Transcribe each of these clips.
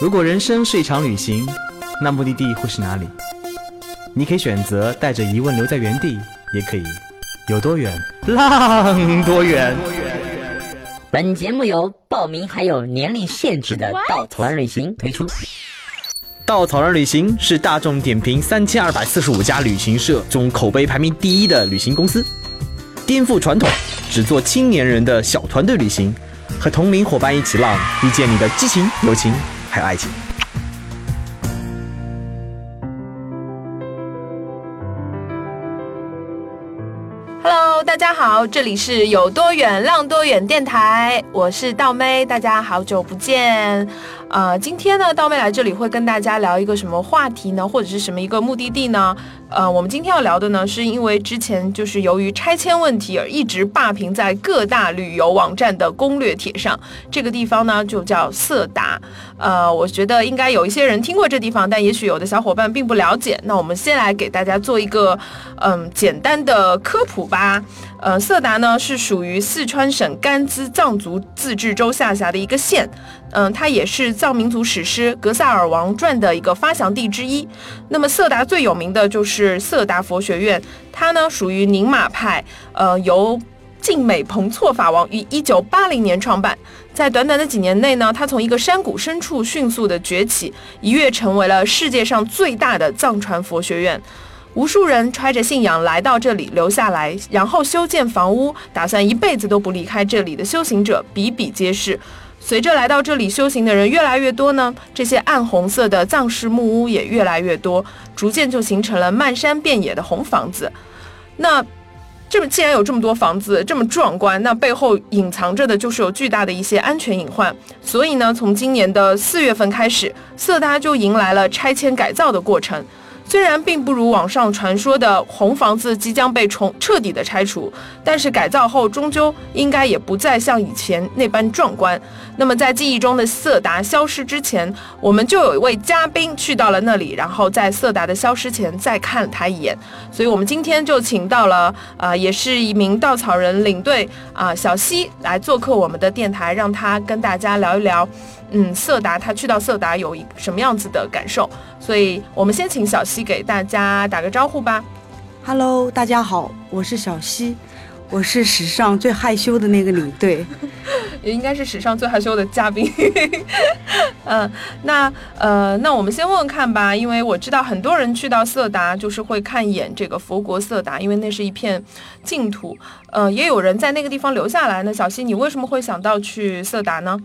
如果人生是一场旅行，那目的地会是哪里？你可以选择带着疑问留在原地，也可以有多远浪多远。本节目由报名还有年龄限制的稻草人旅行推出。稻草人旅行是大众点评三千二百四十五家旅行社中口碑排名第一的旅行公司，颠覆传统，只做青年人的小团队旅行，和同龄伙伴一起浪，遇见你的激情、友情爱情。Hello，大家好，这里是有多远浪多远电台，我是道妹，大家好久不见。呃，今天呢，道妹来这里会跟大家聊一个什么话题呢？或者是什么一个目的地呢？呃，我们今天要聊的呢，是因为之前就是由于拆迁问题而一直霸屏在各大旅游网站的攻略帖上。这个地方呢，就叫色达。呃，我觉得应该有一些人听过这地方，但也许有的小伙伴并不了解。那我们先来给大家做一个嗯简单的科普吧。呃，色达呢是属于四川省甘孜藏族自治州下辖的一个县，嗯、它也是藏民族史诗《格萨尔王传》的一个发祥地之一。那么色达最有名的就是是色达佛学院，它呢属于宁玛派，呃，由晋美彭措法王于一九八零年创办。在短短的几年内呢，它从一个山谷深处迅速的崛起，一跃成为了世界上最大的藏传佛学院。无数人揣着信仰来到这里，留下来，然后修建房屋，打算一辈子都不离开这里的修行者比比皆是。随着来到这里修行的人越来越多呢，这些暗红色的藏式木屋也越来越多，逐渐就形成了漫山遍野的红房子。那这么既然有这么多房子这么壮观，那背后隐藏着的就是有巨大的一些安全隐患。所以呢，从今年的四月份开始，色达就迎来了拆迁改造的过程。虽然并不如网上传说的红房子即将被重彻底的拆除，但是改造后终究应该也不再像以前那般壮观。那么在记忆中的色达消失之前，我们就有一位嘉宾去到了那里，然后在色达的消失前再看了他一眼。所以我们今天就请到了啊、呃也是一名稻草人领队啊、小西来做客我们的电台，让他跟大家聊一聊。嗯，色达他去到色达有一什么样子的感受？所以我们先请小西给大家打个招呼吧。Hello，大家好，我是小西，我是史上最害羞的那个领队。也 应该是史上最害羞的嘉宾。嗯，那呃，那我们先问问看吧，因为我知道很多人去到色达就是会看一眼这个佛国色达，因为那是一片净土。呃，也有人在那个地方留下来呢。小西，你为什么会想到去色达呢？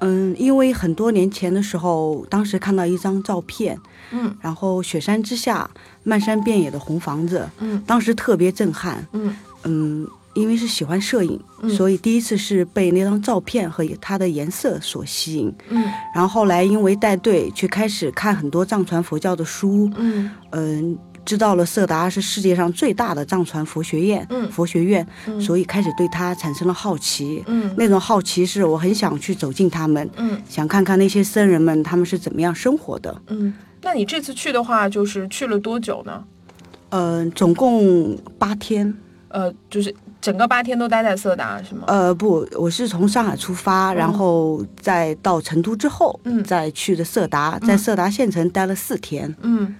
嗯，因为很多年前的时候，当时看到一张照片，嗯然后雪山之下漫山遍野的红房子，嗯当时特别震撼。嗯嗯，因为是喜欢摄影，嗯所以第一次是被那张照片和它的颜色所吸引。嗯然后后来因为带队去开始看很多藏传佛教的书，嗯嗯，知道了色达是世界上最大的藏传佛学院，嗯佛学院，嗯所以开始对它产生了好奇。嗯那种好奇是我很想去走进他们，嗯想看看那些僧人们他们是怎么样生活的。嗯。那你这次去的话，就是去了多久呢？嗯、总共八天。呃，就是整个八天都待在色达是吗？呃，不，我是从上海出发，然后再到成都之后，嗯再去的色达，在色达县城待了四天。嗯嗯，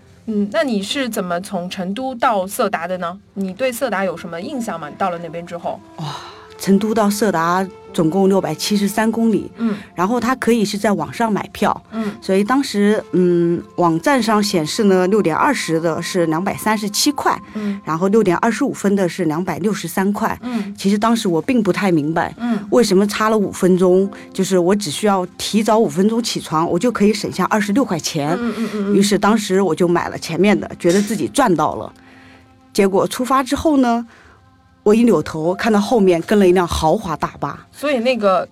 那你是怎么从成都到色达的呢？你对色达有什么印象吗？你到了那边之后，哇成都到色达总共六百七十三公里，嗯。然后它可以是在网上买票，嗯。所以当时嗯网站上显示呢，六点二十的是两百三十七块，嗯。然后六点二十五分的是两百六十三块。嗯。其实当时我并不太明白，嗯。为什么差了五分钟，就是我只需要提早五分钟起床，我就可以省下二十六块钱。嗯嗯嗯于是当时我就买了前面的，觉得自己赚到了。结果出发之后呢，我一扭头看到后面跟了一辆豪华大巴，所以那个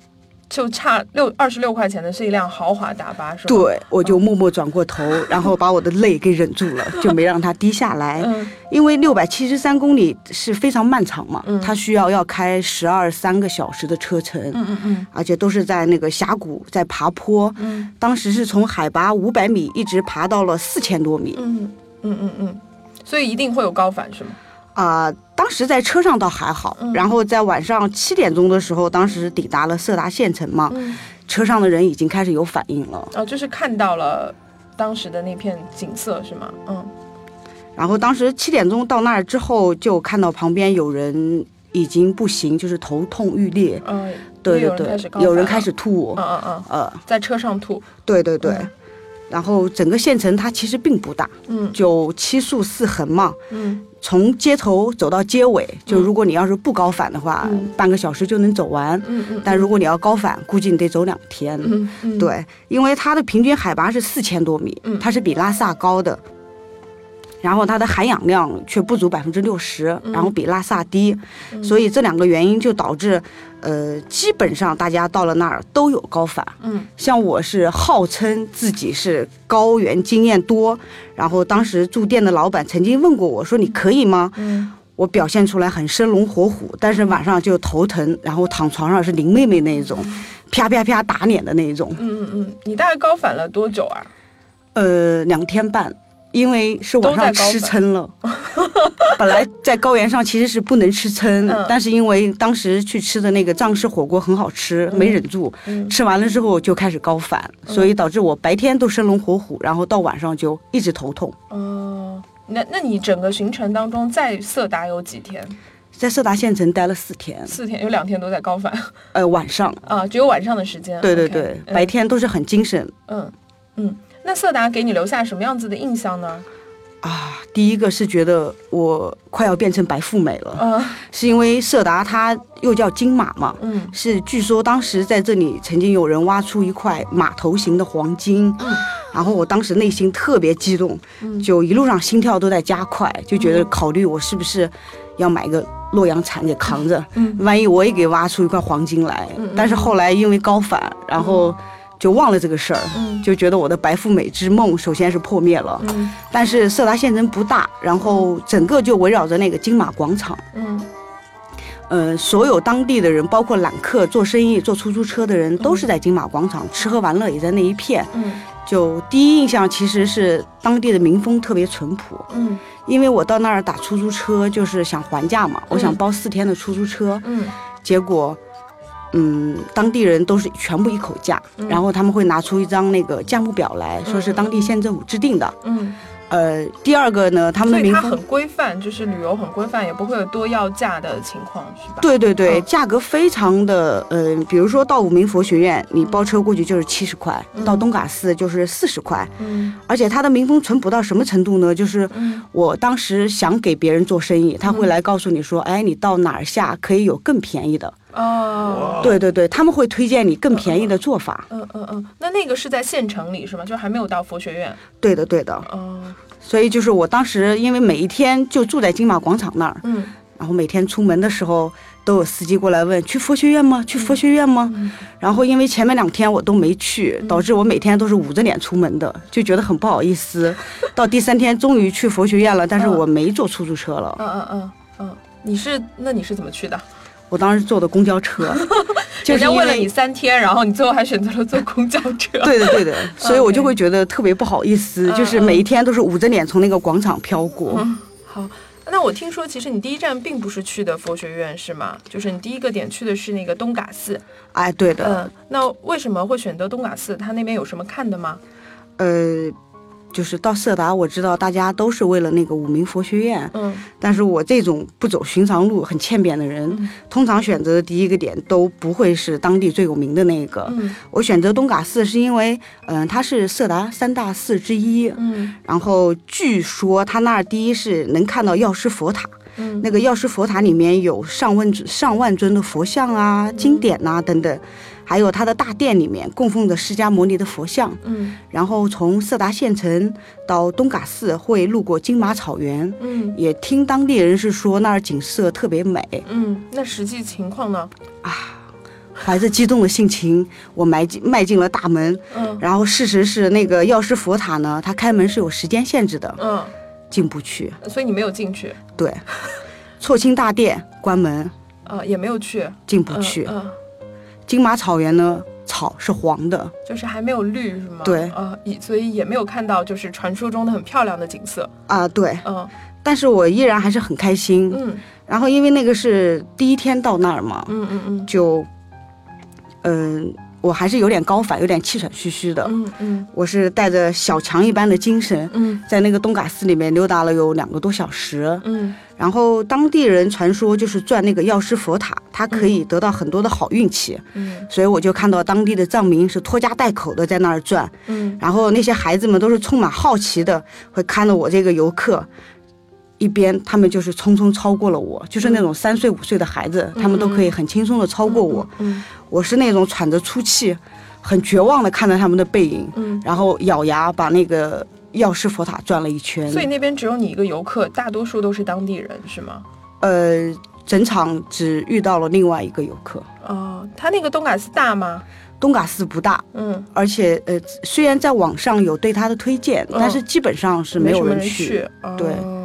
就差六二十六块钱的是一辆豪华大巴，是吧？，对我就默默转过头，然后把我的泪给忍住了，就没让它滴下来。嗯因为六百七十三公里是非常漫长嘛，嗯它需要要开十二三个小时的车程。嗯嗯嗯而且都是在那个峡谷，在爬坡。嗯当时是从海拔五百米一直爬到了四千多米嗯嗯嗯嗯，所以一定会有高反是吗？啊、当时在车上倒还好，嗯然后在晚上七点钟的时候，当时抵达了色达县城嘛。嗯车上的人已经开始有反应了。哦，就是看到了当时的那片景色是吗？嗯然后当时七点钟到那儿之后，就看到旁边有人已经不行，就是头痛欲裂。嗯，对对对，有人开始吐嗯。嗯嗯，呃，在车上吐，对对对。嗯然后整个县城它其实并不大，嗯。就七竖四横嘛。嗯。从街头走到街尾，就如果你要是不高反的话，嗯。半个小时就能走完。嗯嗯，但如果你要高反，估计你得走两天。嗯嗯，对，因为它的平均海拔是四千多米，嗯。它是比拉萨高的，然后它的含氧量却不足百分之六十，嗯然后比拉萨低，所以这两个原因就导致，呃，基本上大家到了那儿都有高反。嗯像我是号称自己是高原经验多，然后当时住店的老板曾经问过我说：“你可以吗？”嗯我表现出来很生龙活虎，但是晚上就头疼，然后躺床上是林妹妹那一种，啪啪啪打脸的那一种。嗯嗯嗯，你大概高反了多久啊？呃，两天半，因为是晚上吃撑了。本来在高原上其实是不能吃撑，嗯。但是因为当时去吃的那个藏式火锅很好吃，没忍住，嗯。吃完了之后就开始高反，所以导致我白天都生龙活虎，然后到晚上就一直头痛。哦，那那你整个行程当中在色达有几天？在色达县城待了四天，四天，有两天都在高反。呃，晚上，啊，只有晚上的时间。对对对，嗯。白天都是很精神。嗯嗯，那色达给你留下什么样子的印象呢？啊。第一个是觉得我快要变成白富美了，嗯。是因为色达它又叫金马嘛，嗯。是据说当时在这里曾经有人挖出一块马头形的黄金，嗯。然后我当时内心特别激动，嗯。就一路上心跳都在加快，就觉得考虑我是不是要买个洛阳铲给扛着，嗯。万一我也给挖出一块黄金来。嗯嗯。但是后来因为高反，然后就忘了这个事儿。嗯。就觉得我的白富美之梦首先是破灭了，嗯。但是色达县城不大，然后整个就围绕着那个金马广场，嗯。呃，所有当地的人，包括揽客、做生意、坐出租车的人，都是在金马广场吃喝玩乐，也在那一片。嗯。就第一印象其实是当地的民风特别淳朴，嗯。因为我到那儿打出租车就是想还价嘛，我想包四天的出租车，嗯。结果。嗯，当地人都是全部一口价，嗯然后他们会拿出一张那个价目表来说是当地县政府制定的。嗯，呃，第二个呢，他们的民风很规范，就是旅游很规范，也不会有多要价的情况，是吧？，对对对，嗯价格非常的，呃，比如说到五明佛学院，你包车过去就是七十块，嗯到东嘎寺就是四十块，嗯而且它的民风淳朴到什么程度呢？就是嗯我当时想给别人做生意，他会来告诉你说，哎，你到哪儿下可以有更便宜的。哦，对对对，他们会推荐你更便宜的做法。嗯嗯嗯，那那个是在县城里是吗？就还没有到佛学院。对的对的，哦，所以就是我当时因为每一天就住在金马广场那儿，嗯然后每天出门的时候都有司机过来问去佛学院吗？去佛学院吗？嗯然后因为前面两天我都没去，导致我每天都是捂着脸出门的，就觉得很不好意思。到第三天终于去佛学院了，但是我没坐出租车了，嗯嗯嗯嗯，你是那你是怎么去的？我当时坐的公交车，就是因人家问了你。三天，然后你最后还选择了坐公交车。对的，对的，所以我就会觉得特别不好意思，嗯就是每一天都是捂着脸从那个广场飘过。嗯好，那我听说其实你第一站并不是去的佛学院是吗？就是你第一个点去的是那个东嘎寺。哎，对的，嗯，那为什么会选择东嘎寺？它那边有什么看的吗？呃，就是到色达，我知道大家都是为了那个五明佛学院，嗯但是我这种不走寻常路、很欠扁的人，嗯通常选择的第一个点都不会是当地最有名的那个。嗯我选择东嘎寺是因为，嗯、它是色达三大寺之一。嗯然后据说它那儿第一是能看到药师佛塔，嗯那个药师佛塔里面有上万上万尊的佛像啊、经典呐、等等，还有他的大殿里面供奉着释迦牟尼的佛像。嗯然后从色达县城到东嘎寺会路过金马草原，嗯也听当地人是说那儿景色特别美。嗯，那实际情况呢？啊怀着激动的心情，我迈进迈进了大门。嗯然后事实是，那个药师佛塔呢，它开门是有时间限制的，嗯，进不去。所以你没有进去，对，错清大殿关门，呃，也没有去，嗯进不去。嗯，金马草原呢，草是黄的，就是还没有绿是吗？对呃，所以也没有看到就是传说中的很漂亮的景色。啊、对。嗯但是我依然还是很开心。嗯然后因为那个是第一天到那儿嘛，嗯嗯嗯就，嗯、我还是有点高反，有点气喘吁吁的。嗯嗯我是带着小强一般的精神，嗯在那个东嘎寺里面溜达了有两个多小时。嗯然后当地人传说就是转那个药师佛塔，它可以得到很多的好运气，嗯所以我就看到当地的藏民是拖家带口的在那儿转，嗯然后那些孩子们都是充满好奇的，会看着我这个游客。一边他们就是匆匆超过了我，就是那种三岁五岁的孩子，他们都可以很轻松的超过我。嗯我是那种喘着粗气，很绝望的看着他们的背影，嗯。然后咬牙把那个药师佛塔转了一圈。所以那边只有你一个游客，大多数都是当地人，是吗？呃，整场只遇到了另外一个游客。哦，他那个东嘎寺大吗？东嘎寺不大，嗯，而且呃，虽然在网上有对他的推荐，嗯但是基本上是没有人去。对哦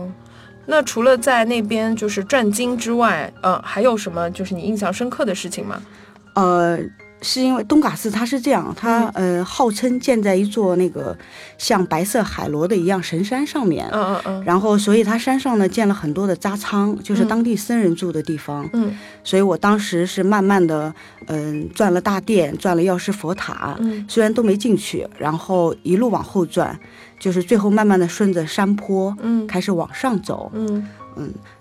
那除了在那边就是转经之外，呃，还有什么就是你印象深刻的事情吗？呃，是因为东嘎寺它是这样，它、嗯。呃号称建在一座那个像白色海螺的一样神山上面，嗯嗯嗯。然后所以它山上呢建了很多的扎仓，就是嗯。当地僧人住的地方。嗯。所以我当时是慢慢的，嗯、转了大殿，转了药师佛塔，嗯。虽然都没进去，然后一路往后转，就是最后慢慢的顺着山坡嗯开始往上走。嗯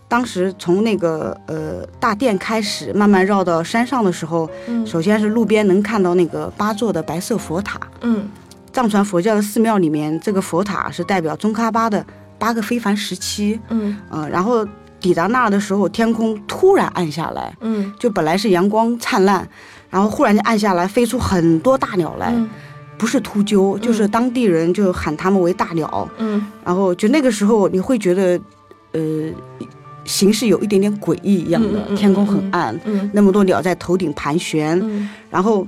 当时从那个呃大殿开始，慢慢绕到山上的时候，嗯首先是路边能看到那个八座的白色佛塔。嗯藏传佛教的寺庙里面，这个佛塔是代表宗喀巴的八个非凡时期。嗯嗯、然后抵达那儿的时候，天空突然暗下来，嗯就本来是阳光灿烂，然后忽然间暗下来，飞出很多大鸟来，嗯不是秃鹫，就是当地人就喊它们为大鸟。嗯。然后就那个时候，你会觉得，呃，形势有一点点诡异一样的，天空很暗，嗯。那么多鸟在头顶盘旋，嗯。然后。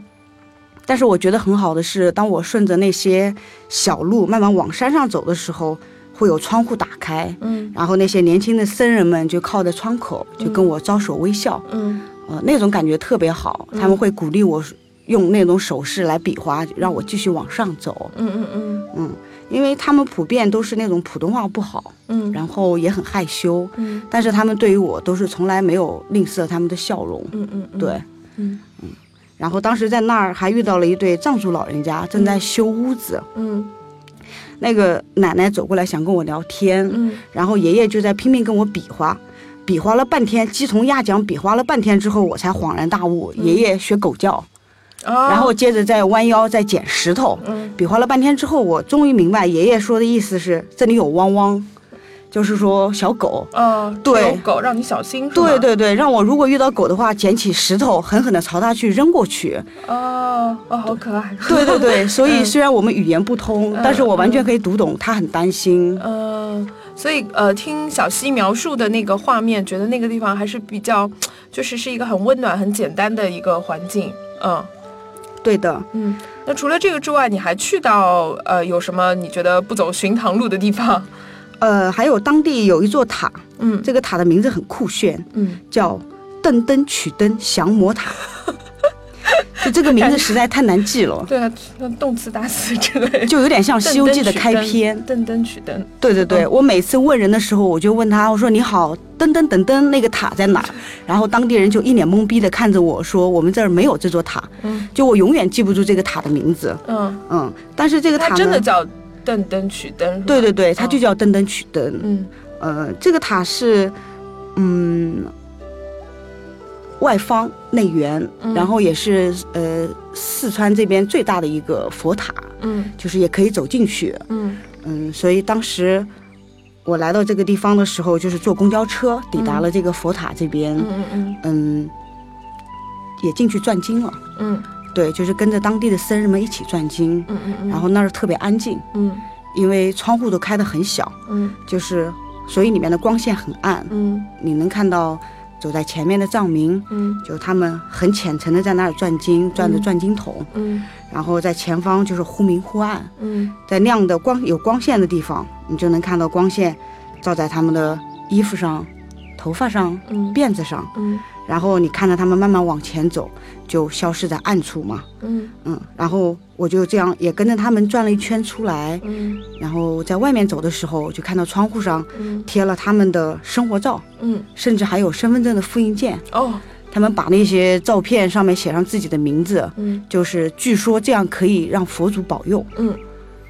但是我觉得很好的是，当我顺着那些小路慢慢往山上走的时候，会有窗户打开，嗯。然后那些年轻的僧人们就靠在窗口，就跟我招手微笑，嗯。呃，那种感觉特别好。他们会鼓励我用那种手势来比划，让我继续往上走。嗯嗯嗯。嗯因为他们普遍都是那种普通话不好，嗯。然后也很害羞，嗯。但是他们对于我都是从来没有吝啬他们的笑容。嗯嗯，对，嗯。然后当时在那儿还遇到了一对藏族老人家正在修屋子，嗯。那个奶奶走过来想跟我聊天，嗯。然后爷爷就在拼命跟我比划。比划了半天，鸡同鸭讲，比划了半天之后，我才恍然大悟，爷爷学狗叫，啊，然后接着再弯腰再捡石头，嗯比划了半天之后，我终于明白爷爷说的意思是这里有汪汪，就是说小狗。哦，对有狗让你小心，对，对对，让我如果遇到狗的话，捡起石头狠狠地朝它去扔过去。哦哦，好可爱，对对对，所以嗯虽然我们语言不通，但是我完全可以读懂他很担心。嗯，所以呃，听小溪描述的那个画面，觉得那个地方还是比较，就是是一个很温暖、很简单的一个环境。嗯对的，嗯。那除了这个之外，你还去到呃有什么你觉得不走寻常路的地方？呃，还有当地有一座塔，嗯这个塔的名字很酷炫，嗯叫邓登曲登降魔塔。就这个名字实在太难记了，对啊，那动词打死之类。就有点像《西游记》的开篇。噔噔取灯。对对对，嗯我每次问人的时候，我就问他，我说你好，噔噔噔噔，那个塔在哪儿？然后当地人就一脸懵逼的看着我说，我们这儿没有这座塔。嗯就我永远记不住这个塔的名字。嗯，嗯，但是这个塔，真的叫噔噔取灯。对对对，它就嗯叫噔噔取灯。嗯呃，这个塔是，嗯，外方内圆，嗯。然后也是呃四川这边最大的一个佛塔，嗯。就是也可以走进去。嗯。嗯，所以当时我来到这个地方的时候，就是坐公交车抵达了这个佛塔这边，嗯嗯嗯。嗯，也进去转经了。嗯。对，就是跟着当地的僧人们一起转经，嗯嗯嗯，然后那儿特别安静，嗯。因为窗户都开得很小，嗯。就是所以里面的光线很暗，嗯。你能看到走在前面的藏民，嗯。就他们很虔诚的在那儿转经，转着转经筒，嗯。然后在前方就是忽明忽暗，嗯。在亮的光有光线的地方，你就能看到光线照在他们的衣服上、头发上、嗯。辫子上，嗯然后你看着他们慢慢往前走，就消失在暗处嘛，嗯。嗯，然后我就这样也跟着他们转了一圈出来，嗯。然后在外面走的时候，就看到窗户上嗯。贴了他们的生活照，嗯。甚至还有身份证的复印件。哦。他们把那些照片上面写上自己的名字，嗯。就是据说这样可以让佛祖保佑，嗯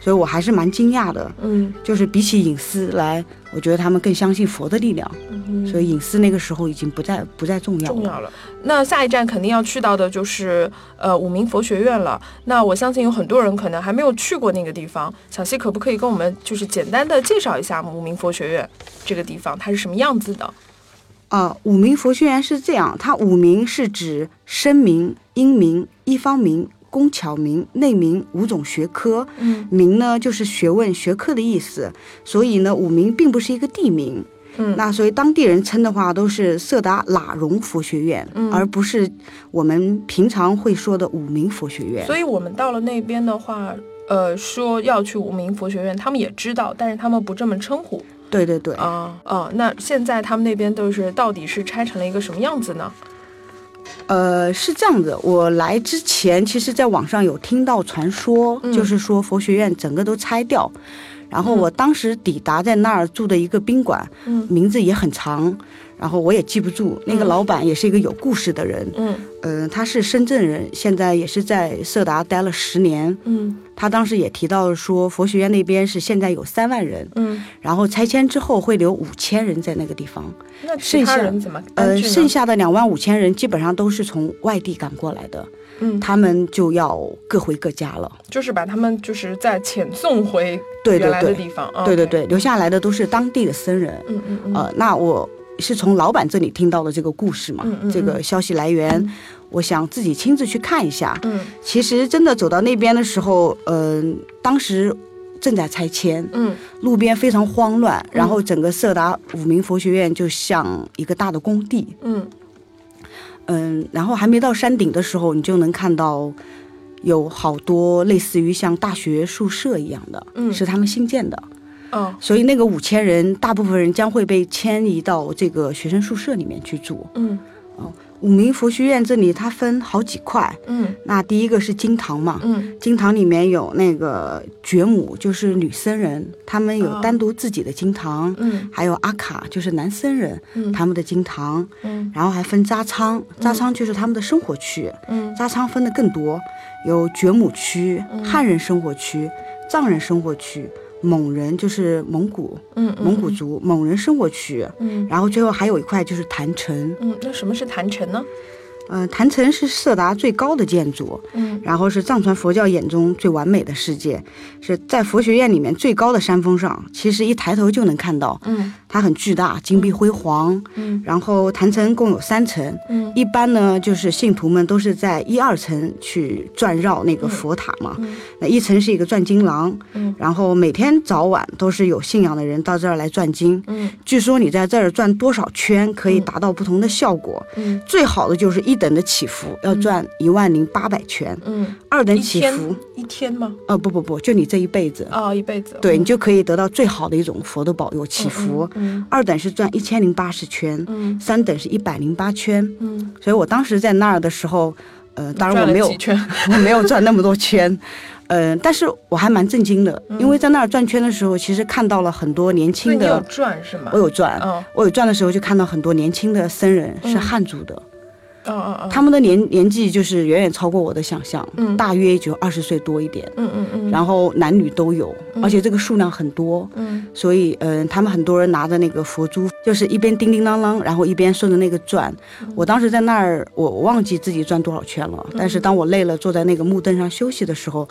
所以我还是蛮惊讶的。嗯就是比起隐私来，我觉得他们更相信佛的力量，嗯，所以隐私那个时候已经不再不再重要了。重要了。那下一站肯定要去到的就是呃五明佛学院了。那我相信有很多人可能还没有去过那个地方，小溪可不可以跟我们就是简单的介绍一下五明佛学院这个地方它是什么样子的？啊，五明佛学院是这样，它五明是指声明、音明、一方明、工巧明、内明五种学科。嗯明呢就是学问、学科的意思，所以呢，五明并不是一个地名。嗯那所以当地人称的话都是色达喇荣佛学院，嗯而不是我们平常会说的五明佛学院。所以我们到了那边的话，呃，说要去五明佛学院，他们也知道，但是他们不这么称呼对对对，啊啊、那现在他们那边都是到底是拆成了一个什么样子呢？呃，是这样子。我来之前，其实在网上有听到传说，嗯就是说佛学院整个都拆掉。然后我当时抵达在那儿住的一个宾馆，嗯名字也很长，然后我也记不住。那个嗯老板也是一个有故事的人，嗯嗯、他是深圳人，现在也是在色达待了十年。嗯他当时也提到说，佛学院那边是现在有三万人，嗯，然后拆迁之后会留五千人在那个地方。那剩下人怎么呃，剩下的两万五千人基本上都是从外地赶过来的，嗯，他们就要各回各家了。就是把他们就是再遣送回对对原来的对，地方啊。对对对，留下来的都是当地的僧人。嗯嗯嗯，呃，那我是从老板这里听到的这个故事嘛，嗯嗯这个消息来源，我想自己亲自去看一下。嗯。其实真的走到那边的时候，嗯、当时正在拆迁，嗯。路边非常慌乱，然后整个色达五明佛学院就像一个大的工地，嗯。嗯，然后还没到山顶的时候，你就能看到有好多类似于像大学宿舍一样的，嗯。是他们新建的，哦所以那个五千人，大部分人将会被迁移到这个学生宿舍里面去住。嗯。哦五明佛学院这里它分好几块，嗯。那第一个是经堂嘛，嗯。经堂里面有那个觉母，就是女僧人，他们有哦。单独自己的经堂，嗯。还有阿卡，就是男僧人，嗯。他们的经堂，嗯。然后还分扎仓，扎仓就是他们的生活区，嗯。扎仓分的更多，有觉母区、汉人生活区、藏人生活区、蒙人就是蒙古嗯蒙古族蒙人生活区，嗯。然后最后还有一块就是坛城，嗯，那什么是坛城呢？嗯、坛城是色达最高的建筑，嗯。然后是藏传佛教眼中最完美的世界，是在佛学院里面最高的山峰上，其实一抬头就能看到，嗯。它很巨大，金碧辉煌。嗯。然后坛城共有三层，嗯。一般呢就是信徒们都是在一二层去转绕那个佛塔嘛，嗯。那一层是一个转经廊，嗯。然后每天早晚都是有信仰的人到这儿来转经。嗯。据说你在这儿转多少圈可以达到不同的效果，嗯。最好的就是一等的祈福要转一万零八百圈，嗯，二等一天祈福，一天吗？呃不不不，就你这一辈子，哦，一辈子。对你就可以得到最好的一种佛的保佑祈福。嗯二等是转一千零八十圈，嗯三等是一百零八圈。嗯，所以我当时在那儿的时候，呃，当然我没有圈。我没有转那么多圈，呃，但是我还蛮震惊的，因为在那儿转圈的时候，其实看到了很多年轻的，转是吗？我有转，哦我有转的时候就看到很多年轻的僧人是嗯汉族的，他们的年年纪就是远远超过我的想象，嗯大约就二十岁多一点，嗯嗯嗯，然后男女都有，而且这个数量很多。嗯所以，嗯、他们很多人拿着那个佛珠，就是一边叮叮当当，然后一边顺着那个转。嗯我当时在那儿，我我忘记自己转多少圈了。但是当我累了，坐在那个木凳上休息的时候，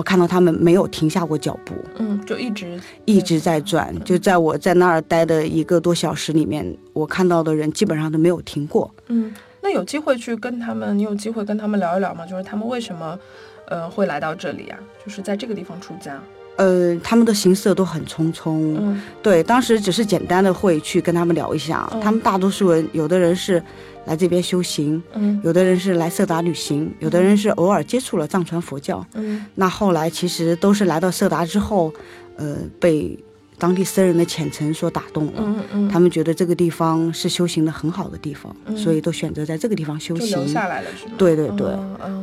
我看到他们没有停下过脚步，嗯，就一直一直在转。就在我在那儿待的一个多小时里面，我看到的人基本上都没有停过。嗯，那有机会去跟他们，你有机会跟他们聊一聊吗？就是他们为什么，呃，会来到这里啊？就是在这个地方出家。呃，他们的行色都很匆匆，嗯对，当时只是简单的会去跟他们聊一下。嗯他们大多数人，有的人是来这边修行，嗯。有的人是来色达旅行，有的人是偶尔接触了藏传佛教。嗯。那后来其实都是来到色达之后，呃，被当地僧人的虔诚所打动了。嗯嗯，他们觉得这个地方是修行的很好的地方，嗯。所以都选择在这个地方修行。留下来了是吗？对对对。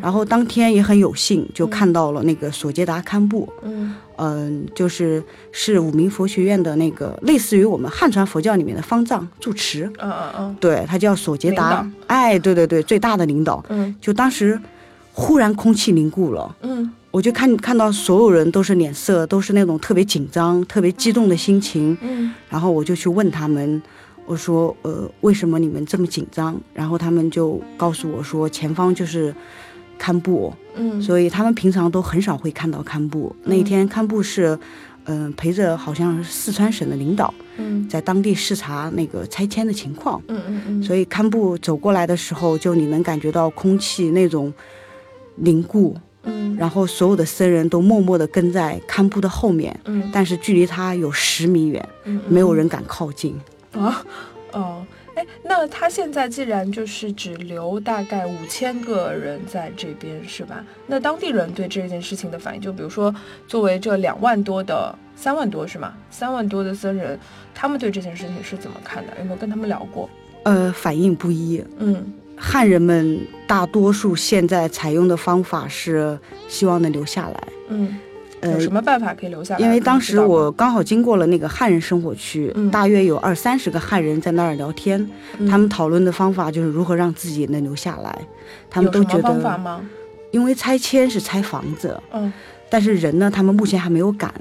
然后当天也很有幸，就看到了那个索杰达堪布，嗯。嗯、就是是五明佛学院的那个类似于我们汉传佛教里面的方丈住持，嗯嗯嗯。对他叫索杰达，哎，对对对，最大的领导。嗯。就当时忽然空气凝固了，嗯我就看看到所有人都是脸色都是那种特别紧张、特别激动的心情，嗯。然后我就去问他们，我说呃为什么你们这么紧张？然后他们就告诉我说前方就是堪布，嗯，所以他们平常都很少会看到堪布。那一天堪布是嗯、陪着好像是四川省的领导嗯。在当地视察那个拆迁的情况。嗯嗯嗯，所以堪布走过来的时候，就你能感觉到空气那种凝固，嗯然后所有的僧人都默默地跟在堪布的后面，嗯但是距离他有十米远，嗯没有人敢靠近。啊哦。哎，那他现在既然就是只留大概五千个人在这边，是吧？那当地人对这件事情的反应，就比如说，作为这两万多的三万多是吗？三万多的僧人，他们对这件事情是怎么看的？有没有跟他们聊过？呃，反应不一。嗯汉人们大多数现在采用的方法是希望能留下来。嗯，有呃，什么办法可以留下来？因为当时我刚好经过了那个汉人生活区，嗯大约有二三十个汉人在那儿聊天，嗯他们讨论的方法就是如何让自己能留下来。他们都觉有什么方法得，吗？因为拆迁是拆房子，嗯，但是人呢，他们目前还没有赶，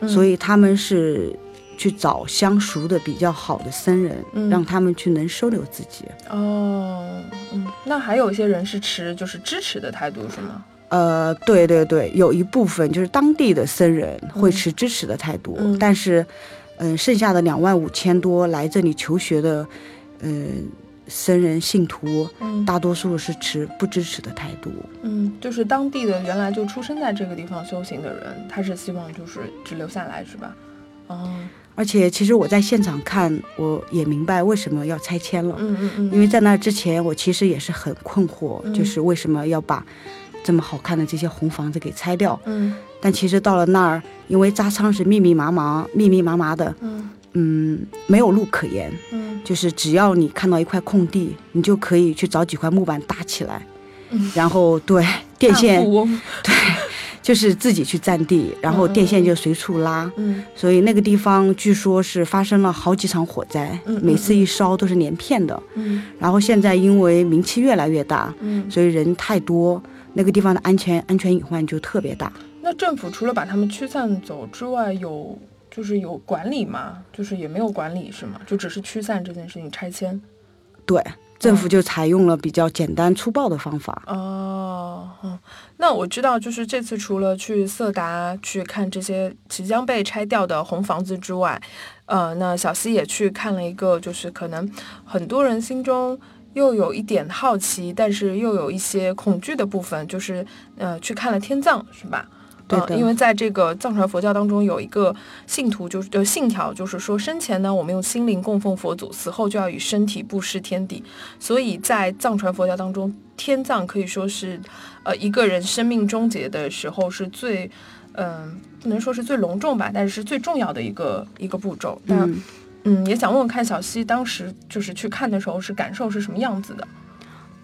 嗯所以他们是去找相熟的比较好的僧人，嗯让他们去能收留自己。哦，嗯，那还有一些人是持就是支持的态度是吗？呃，对对对，有一部分就是当地的僧人会持支持的态度，嗯但是，嗯、剩下的两万五千多来这里求学的，嗯、僧人信徒，嗯大多数是持不支持的态度。嗯，就是当地的原来就出生在这个地方修行的人，他是希望就是只留下来是吧？哦，而且，其实我在现场看，我也明白为什么要拆迁了，嗯嗯嗯，因为在那之前，我其实也是很困惑，嗯。就是为什么要把这么好看的这些红房子给拆掉。嗯。但其实到了那儿，因为扎仓是密密麻麻、密密麻麻的，嗯。嗯，没有路可言。嗯。就是只要你看到一块空地，你就可以去找几块木板搭起来，嗯。然后对电线富翁 就是自己去占地，然后电线就随处拉。嗯所以那个地方据说是发生了好几场火灾，每次一烧都是连片的。嗯然后现在因为名气越来越大，嗯，所以人太多，那个地方的安全安全隐患就特别大。那政府除了把他们驱散走之外，有就是有管理吗？就是也没有管理是吗？就只是驱散这件事情拆迁。对，政府就采用了比较简单粗暴的方法。哦，嗯，那我知道，就是这次除了去色达去看这些即将被拆掉的红房子之外，呃，那小溪也去看了一个，就是可能很多人心中又有一点好奇，但是又有一些恐惧的部分，就是呃，去看了天葬，是吧？对的呃，因为在这个藏传佛教当中有一个信徒就是呃信条，就是说生前呢我们用心灵供奉佛祖，死后就要以身体布施天地。所以在藏传佛教当中，天葬可以说是呃一个人生命终结的时候是最嗯、不能说是最隆重吧，但是是最重要的一个一个步骤。那嗯，嗯，也想问问看小溪当时就是去看的时候是感受是什么样子的？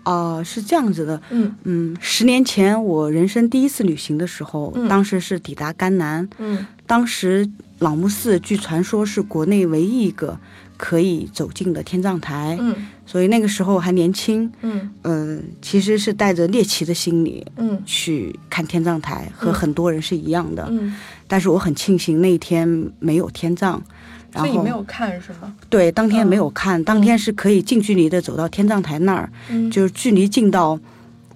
啊、是这样子的。嗯。嗯，十年前我人生第一次旅行的时候，嗯。当时是抵达甘南，嗯。当时朗木寺据传说是国内唯一一个可以走进的天葬台，嗯所以那个时候还年轻，嗯。嗯、其实是带着猎奇的心理嗯。去看天葬台，和嗯。很多人是一样的。嗯，但是我很庆幸那一天没有天葬，然后所以你没有看是吗？对当天没有看，当天是可以近距离的走到天葬台那儿，嗯就是距离近到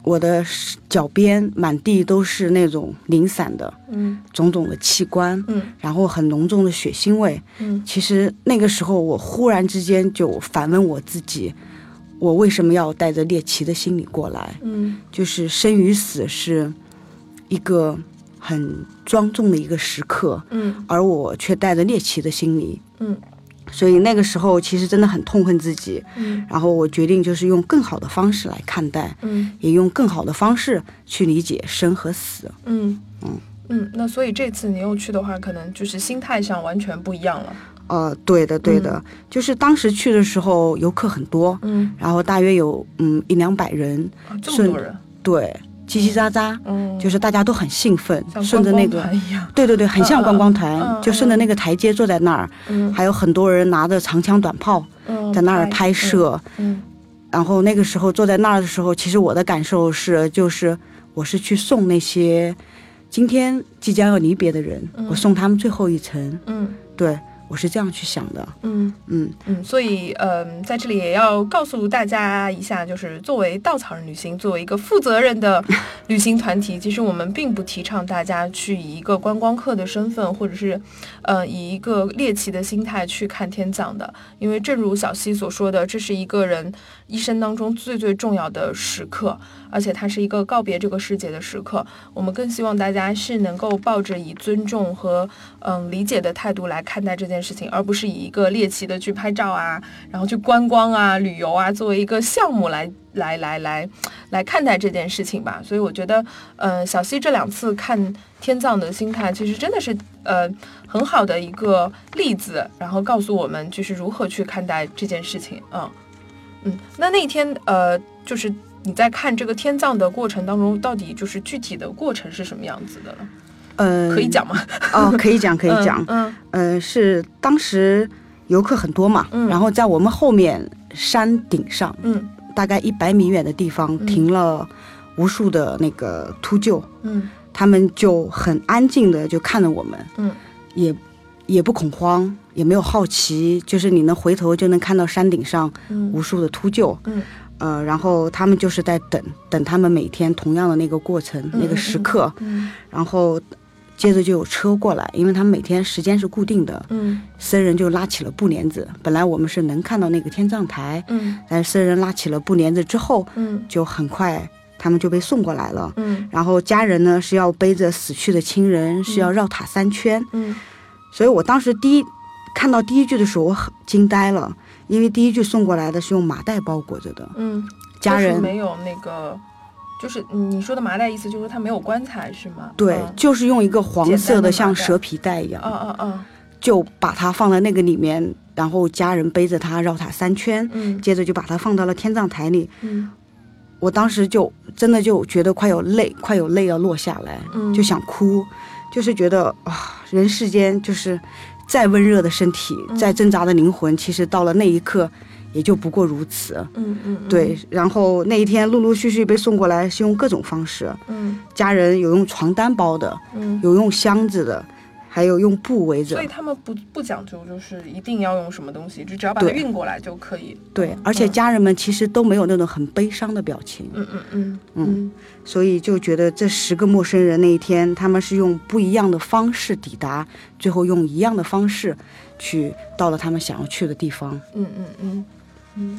我的脚边满地都是那种零散的嗯种种的器官，嗯然后很浓重的血腥味。嗯其实那个时候，我忽然之间就反问我自己：我为什么要带着猎奇的心理过来？嗯就是生与死是一个很庄重的一个时刻，嗯而我却带着猎奇的心理。嗯。所以那个时候其实真的很痛恨自己，嗯。然后我决定就是用更好的方式来看待，嗯。也用更好的方式去理解生和死。嗯。嗯。嗯，那所以这次你又去的话，可能就是心态上完全不一样了。呃，对的，对的，就是当时去的时候游客很多，嗯，然后大约有嗯一两百人，啊这么多人，对，叽叽喳喳，嗯，就是大家都很兴奋，像顺着那个。对对对，很像观光团，就顺着那个台阶坐在那儿，嗯。还有很多人拿着长枪短炮嗯，在那儿拍摄，嗯。然后那个时候坐在那儿的时候，其实我的感受是，就是我是去送那些今天即将要离别的人，嗯。我送他们最后一程，嗯。对我是这样去想的，嗯嗯。嗯，所以嗯，在这里也要告诉大家一下，就是作为稻草人旅行，作为一个负责任的 旅行团体，其实我们并不提倡大家去以一个观光客的身份，或者是呃以一个猎奇的心态去看天葬的，因为正如小溪所说的，这是一个人一生当中最最重要的时刻，而且它是一个告别这个世界的时刻。我们更希望大家是能够抱着以尊重和嗯理解的态度来看待这件事情，而不是以一个猎奇的去拍照啊，然后去观光啊、旅游啊作为一个项目来来来来来看待这件事情吧。所以我觉得，呃，小溪这两次看天葬的心态，其实真的是呃很好的一个例子，然后告诉我们就是如何去看待这件事情。嗯嗯，那那天呃就是。你在看这个天葬的过程当中，到底就是具体的过程是什么样子的呢？呃，可以讲吗？哦，可以讲，可以讲，嗯呃，是当时游客很多嘛，嗯然后在我们后面山顶上，嗯大概一百米远的地方嗯。停了无数的那个秃鹫，嗯。他们就很安静的就看着我们，嗯。也也不恐慌，也没有好奇，就是你能回头就能看到山顶上嗯。无数的秃鹫，嗯。呃，然后他们就是在等等他们每天同样的那个过程、那个时刻，嗯。然后接着就有车过来，因为他们每天时间是固定的，嗯。僧人就拉起了布帘子，本来我们是能看到那个天葬台，嗯。但是僧人拉起了布帘子之后，嗯。就很快他们就被送过来了。嗯。然后家人呢是要背着死去的亲人，是要绕塔三圈。嗯。所以我当时第一看到第一句的时候，我很惊呆了，因为第一句送过来的是用麻袋包裹着的，嗯，家人没有那个，就是你说的麻袋，意思就是它没有棺材是吗？对，嗯就是用一个黄色的像蛇皮袋一样，嗯嗯嗯，就把它放在那个里面，然后家人背着它绕塔三圈，嗯接着就把它放到了天葬台里。嗯我当时就真的就觉得快有泪，快有泪要落下来，嗯就想哭，就是觉得啊，人世间就是再温热的身体，嗯再挣扎的灵魂，其实到了那一刻，也就不过如此。嗯嗯，对，然后那一天陆陆续续被送过来，是用各种方式，嗯。家人有用床单包的，嗯，有用箱子的，还有用布围着。所以。他们不不讲究，就是一定要用什么东西，就只要把它运过来就可以。对，而且家人们其实都没有那种很悲伤的表情，嗯嗯嗯。嗯所以就觉得这十个陌生人那一天，他们是用不一样的方式抵达，最后用一样的方式去到了他们想要去的地方。嗯嗯嗯嗯。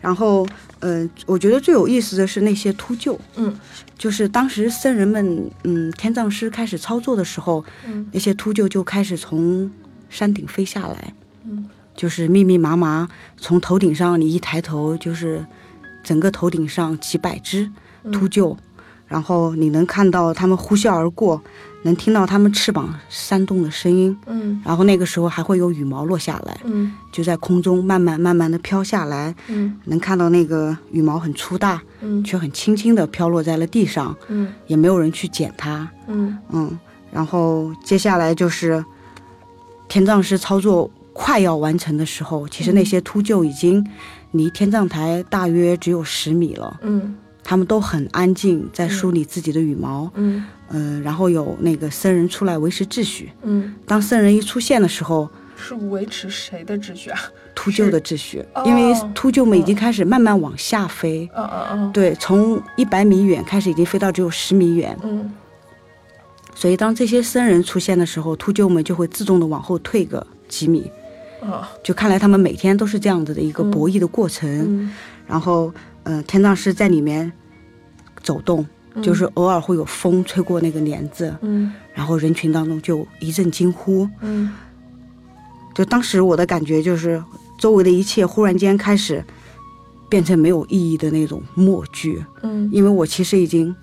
然后，嗯、我觉得最有意思的是那些秃鹫，嗯。就是当时僧人们，嗯，天葬师开始操作的时候，嗯。那些秃鹫就开始从山顶飞下来，嗯。就是密密麻麻，从头顶上你一抬头就是整个头顶上几百只嗯。秃鹫，然后你能看到它们呼啸而过，能听到它们翅膀扇动的声音，嗯。然后那个时候还会有羽毛落下来，嗯。就在空中慢慢慢慢的飘下来，嗯。能看到那个羽毛很粗大，嗯。却很轻轻的飘落在了地上，嗯。也没有人去捡它，嗯。嗯，然后接下来就是天葬师操作快要完成的时候，其实那些秃鹫已经离天葬台大约只有十米了，嗯它们都很安静，在梳理自己的羽毛，嗯。嗯、然后有那个僧人出来维持秩序。嗯，当僧人一出现的时候，是维持谁的秩序啊？秃鹫的秩序，哦因为秃鹫们已经开始慢慢往下飞，嗯嗯嗯。对，从一百米远开始已经飞到只有十米远，嗯。所以当这些僧人出现的时候，秃鹫们就会自动的往后退个几米。哦。就看来他们每天都是这样子的一个嗯。博弈的过程。嗯。然后，呃，天葬师在里面走动，就是偶尔会有风吹过那个帘子，嗯。然后人群当中就一阵惊呼。嗯。就当时我的感觉就是，周围的一切忽然间开始变成没有意义的那种默剧，嗯。因为我其实已经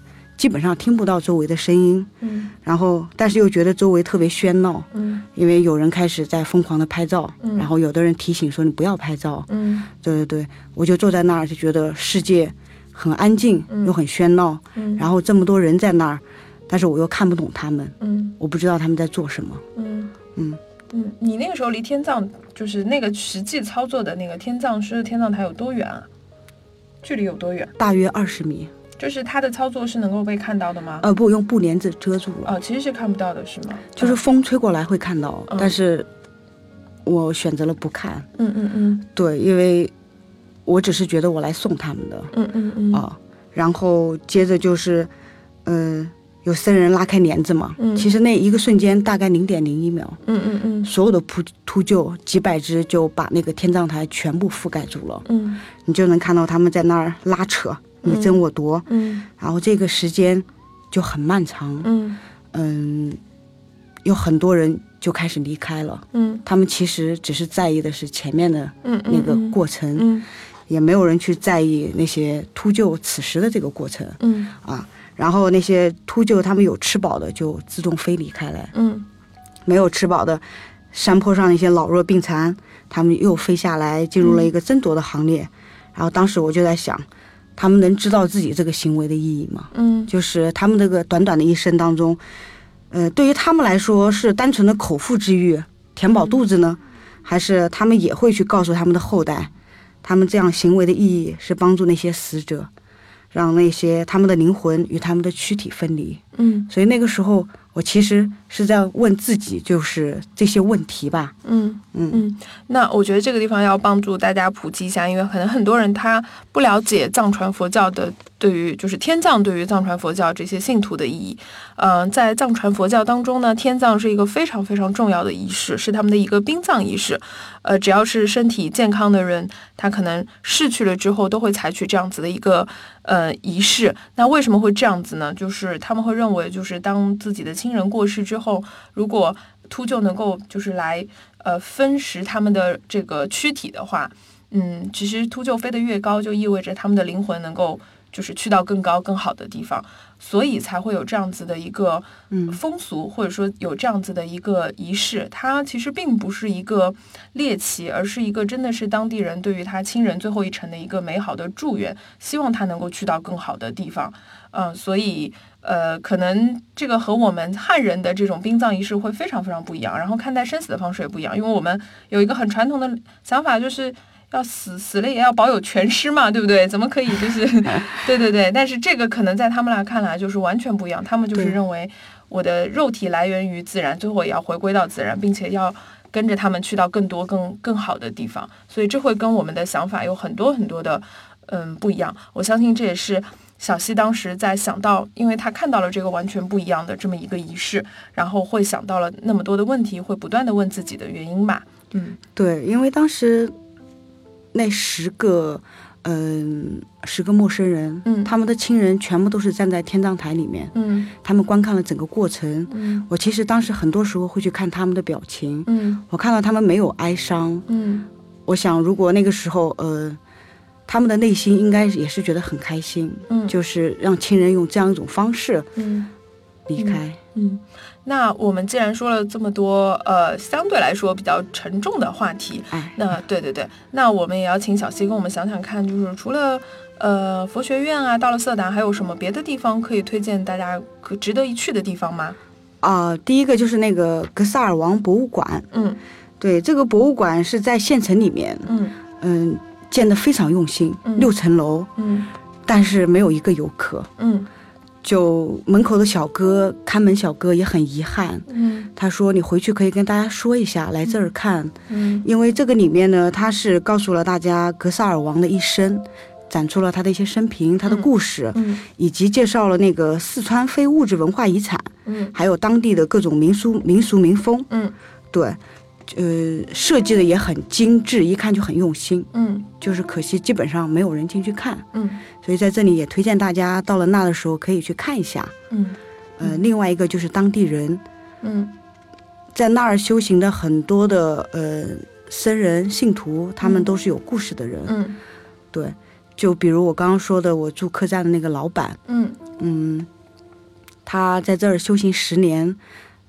基本上听不到周围的声音，嗯。然后但是又觉得周围特别喧闹，嗯。因为有人开始在疯狂的拍照，嗯。然后有的人提醒说你不要拍照，嗯。对对对，我就坐在那儿就觉得世界很安静嗯。又很喧闹，嗯。然后这么多人在那儿，但是我又看不懂他们，嗯。我不知道他们在做什么。嗯。嗯。嗯，你那个时候离天葬就是那个实际操作的那个天葬师的天葬台有多远啊？距离有多远？大约二十米，就是它的操作是能够被看到的吗？呃，不用布帘子遮住了，哦，其实是看不到的，是吗？就是风吹过来会看到，嗯。但是我选择了不看，嗯嗯嗯。对，因为我只是觉得我来送他们的嗯嗯嗯。啊，然后接着就是，嗯、有僧人拉开帘子嘛，嗯。其实那一个瞬间大概零点零一秒，嗯嗯嗯。所有的扑秃鹫几百只就把那个天葬台全部覆盖住了，嗯。你就能看到他们在那儿拉扯，你争我夺，嗯。然后这个时间就很漫长，嗯。嗯，有很多人就开始离开了。嗯。他们其实只是在意的是前面的嗯那个过程，嗯。也没有人去在意那些秃鹫此时的这个过程嗯。啊。然后那些秃鹫，他们有吃饱的就自动飞离开来，嗯。没有吃饱的，山坡上那些老弱病残，他们又飞下来，进入了一个争夺的行列。然后当时我就在想，他们能知道自己这个行为的意义吗？嗯就是他们这个短短的一生当中，呃，对于他们来说是单纯的口腹之欲，填饱肚子呢，还是他们也会去告诉他们的后代，他们这样行为的意义是帮助那些死者，让那些他们的灵魂与他们的躯体分离。嗯所以那个时候，我其实是在问自己，就是这些问题吧。嗯嗯嗯，那我觉得这个地方要帮助大家普及一下，因为可能很多人他不了解藏传佛教的对于就是天葬对于藏传佛教这些信徒的意义。嗯、在藏传佛教当中呢，天葬是一个非常非常重要的仪式，是他们的一个殡葬仪式。呃，只要是身体健康的人，他可能逝去了之后都会采取这样子的一个呃仪式。那为什么会这样子呢？就是他们会认为，就是当自己的亲人过世之后，如果秃鹫能够就是来呃分食他们的这个躯体的话，嗯，其实秃鹫飞得越高，就意味着他们的灵魂能够就是去到更高更好的地方，所以才会有这样子的一个嗯风俗，或者说有这样子的一个仪式。它其实并不是一个猎奇，而是一个真的是当地人对于他亲人最后一程的一个美好的祝愿，希望他能够去到更好的地方。嗯，所以呃，可能这个和我们汉人的这种殡葬仪式会非常非常不一样，然后看待生死的方式也不一样，因为我们有一个很传统的想法，就是要死死了也要保有全尸嘛，对不对？怎么可以就是 对对对？但是这个可能在他们来看来就是完全不一样，他们就是认为我的肉体来源于自然，最后也要回归到自然，并且要。跟着他们去到更多更更好的地方，所以这会跟我们的想法有很多很多的嗯不一样。我相信这也是小溪当时在想到，因为他看到了这个完全不一样的这么一个仪式，然后会想到了那么多的问题，会不断的问自己的原因吧。嗯对，因为当时那十个，嗯、十个陌生人，嗯他们的亲人全部都是站在天葬台里面，嗯他们观看了整个过程。嗯我其实当时很多时候会去看他们的表情，嗯我看到他们没有哀伤，嗯我想如果那个时候，呃，他们的内心应该也是觉得很开心，嗯。就是让亲人用这样一种方式嗯。离开。嗯。那我们既然说了这么多，呃，相对来说比较沉重的话题，哎，那对对对，那我们也要请小溪跟我们想想看，就是除了呃佛学院啊，到了色达，还有什么别的地方可以推荐大家可值得一去的地方吗？啊、第一个就是那个格萨尔王博物馆，嗯。对，这个博物馆是在县城里面，嗯。嗯，建得非常用心，嗯。六层楼，嗯。但是没有一个游客。嗯。就门口的小哥，看门小哥也很遗憾，嗯。他说：“你回去可以跟大家说一下，来这儿看，嗯。因为这个里面呢，他是告诉了大家格萨尔王的一生，展出了他的一些生平、他的故事，嗯。以及介绍了那个四川非物质文化遗产，嗯。还有当地的各种民俗、民俗民风。嗯。对，呃，设计的也很精致，一看就很用心。嗯。就是可惜基本上没有人进去看，嗯。所以在这里也推荐大家到了那的时候可以去看一下。嗯。呃，另外一个就是当地人。嗯。在那儿修行的很多的呃僧人信徒，他们都是有故事的人。嗯。对，就比如我刚刚说的，我住客栈的那个老板，嗯。嗯，他在这儿修行十年。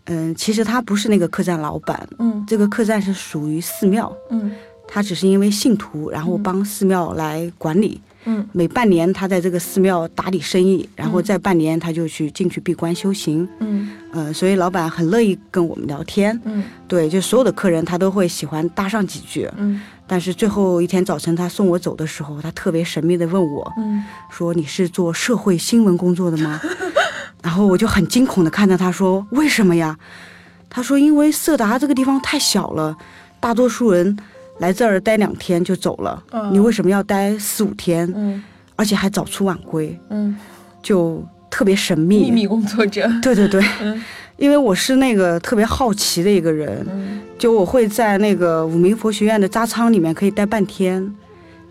嗯，其实他不是那个客栈老板，嗯这个客栈是属于寺庙，嗯他只是因为信徒，然后帮寺庙来管理。嗯每半年他在这个寺庙打理生意，然后再半年他就去进去闭关修行。嗯呃，所以老板很乐意跟我们聊天。嗯对，就所有的客人他都会喜欢搭上几句。嗯但是最后一天早晨他送我走的时候，他特别神秘的问我嗯说：“你是做社会新闻工作的吗？” 然后我就很惊恐的看着他说：“为什么呀？”他说：“因为色达这个地方太小了，大多数人来这儿待两天就走了，嗯。你为什么要待四五天，嗯。而且还早出晚归，嗯，就特别神秘。秘密工作者。对对对，嗯。因为我是那个特别好奇的一个人，嗯。就我会在那个五明佛学院的扎仓里面可以待半天，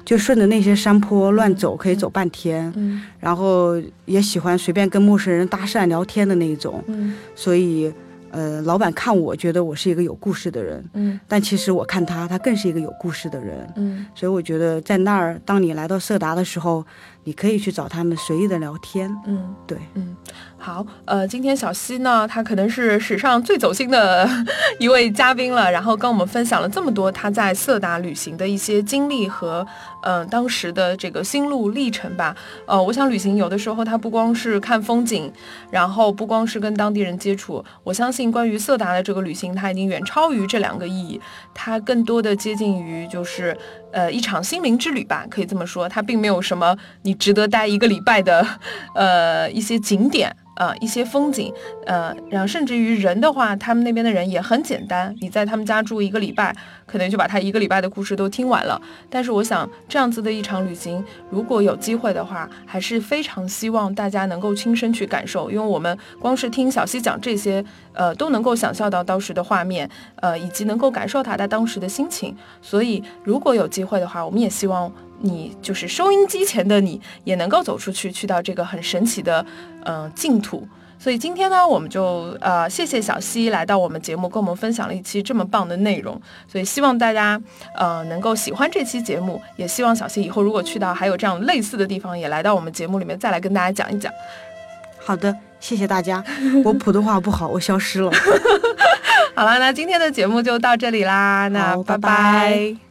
就顺着那些山坡乱走，可以走半天，嗯然后也喜欢随便跟陌生人搭讪聊天的那一种，嗯所以。呃，老板看我觉得我是一个有故事的人，嗯但其实我看他，他更是一个有故事的人。嗯所以我觉得在那儿，当你来到色达的时候，你可以去找他们随意的聊天。嗯。对，嗯，好，呃，今天小溪呢，他可能是史上最走心的 一位嘉宾了，然后跟我们分享了这么多他在色达旅行的一些经历和，呃，当时的这个心路历程吧。呃，我想旅行有的时候它不光是看风景，然后不光是跟当地人接触，我相信关于色达的这个旅行，它已经远超于这两个意义，它更多的接近于就是。呃，一场心灵之旅吧，可以这么说，它并没有什么你值得待一个礼拜的，呃，一些景点，呃，一些风景，呃，然后甚至于人的话，他们那边的人也很简单，你在他们家住一个礼拜，可能就把他一个礼拜的故事都听完了。但是我想，这样子的一场旅行，如果有机会的话，还是非常希望大家能够亲身去感受，因为我们光是听小溪讲这些，呃，都能够想象到当时的画面，呃，以及能够感受他他当时的心情。所以，如果有机会的话，我们也希望你就是收音机前的你，也能够走出去，去到这个很神奇的，嗯、净土。所以今天呢，我们就呃谢谢小溪来到我们节目，跟我们分享了一期这么棒的内容。所以希望大家呃能够喜欢这期节目，也希望小溪以后如果去到还有这样类似的地方，也来到我们节目里面再来跟大家讲一讲。好的，谢谢大家。我普通话不好，我消失了。好了，那今天的节目就到这里啦，那拜拜